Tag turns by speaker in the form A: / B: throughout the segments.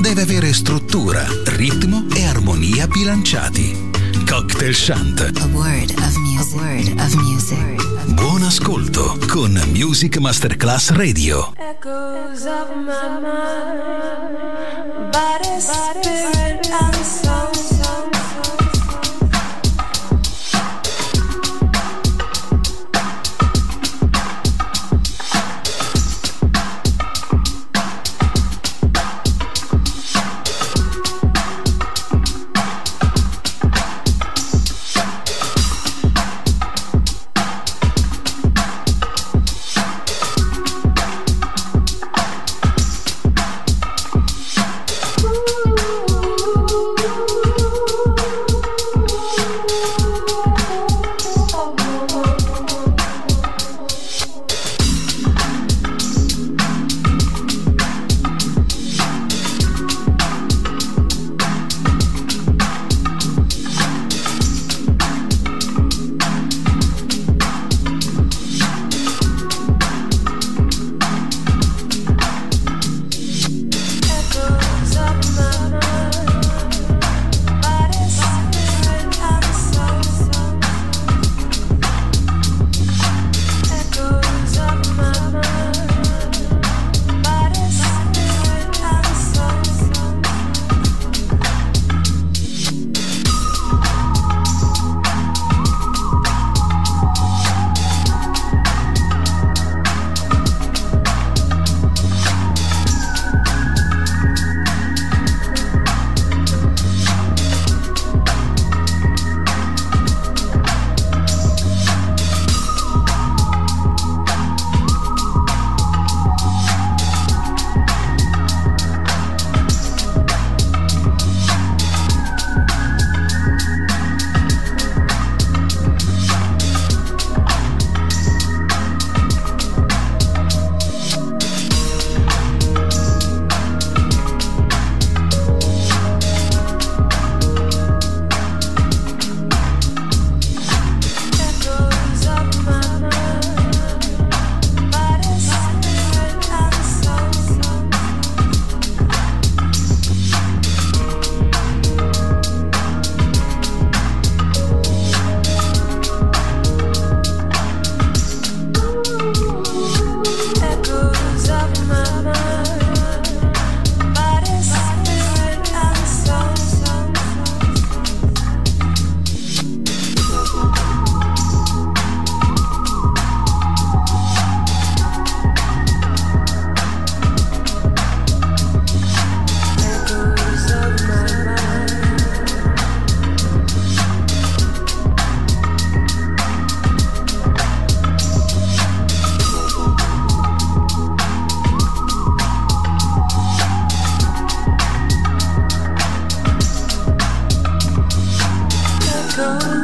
A: Deve avere struttura, ritmo e armonia bilanciati. Cocktail Shant. A
B: word of music. A word of music.
A: Buon ascolto con Music Masterclass Radio.
C: Echoes of my mind, 走。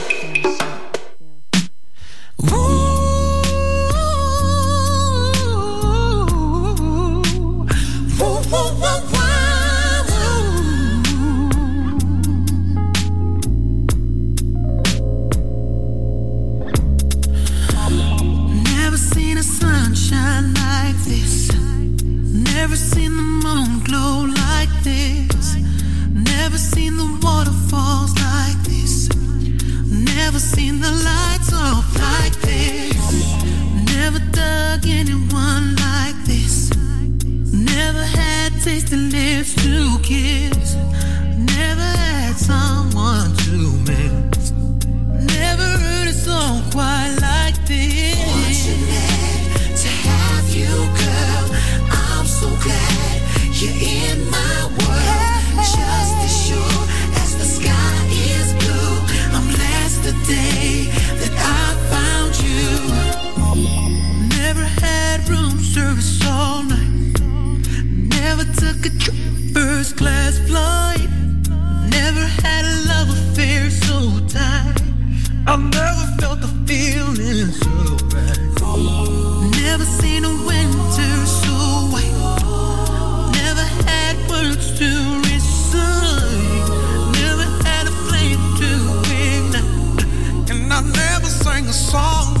D: anyone like this. Never had tasty lips to kiss. Never had someone to miss. Never heard a song quite like this. song.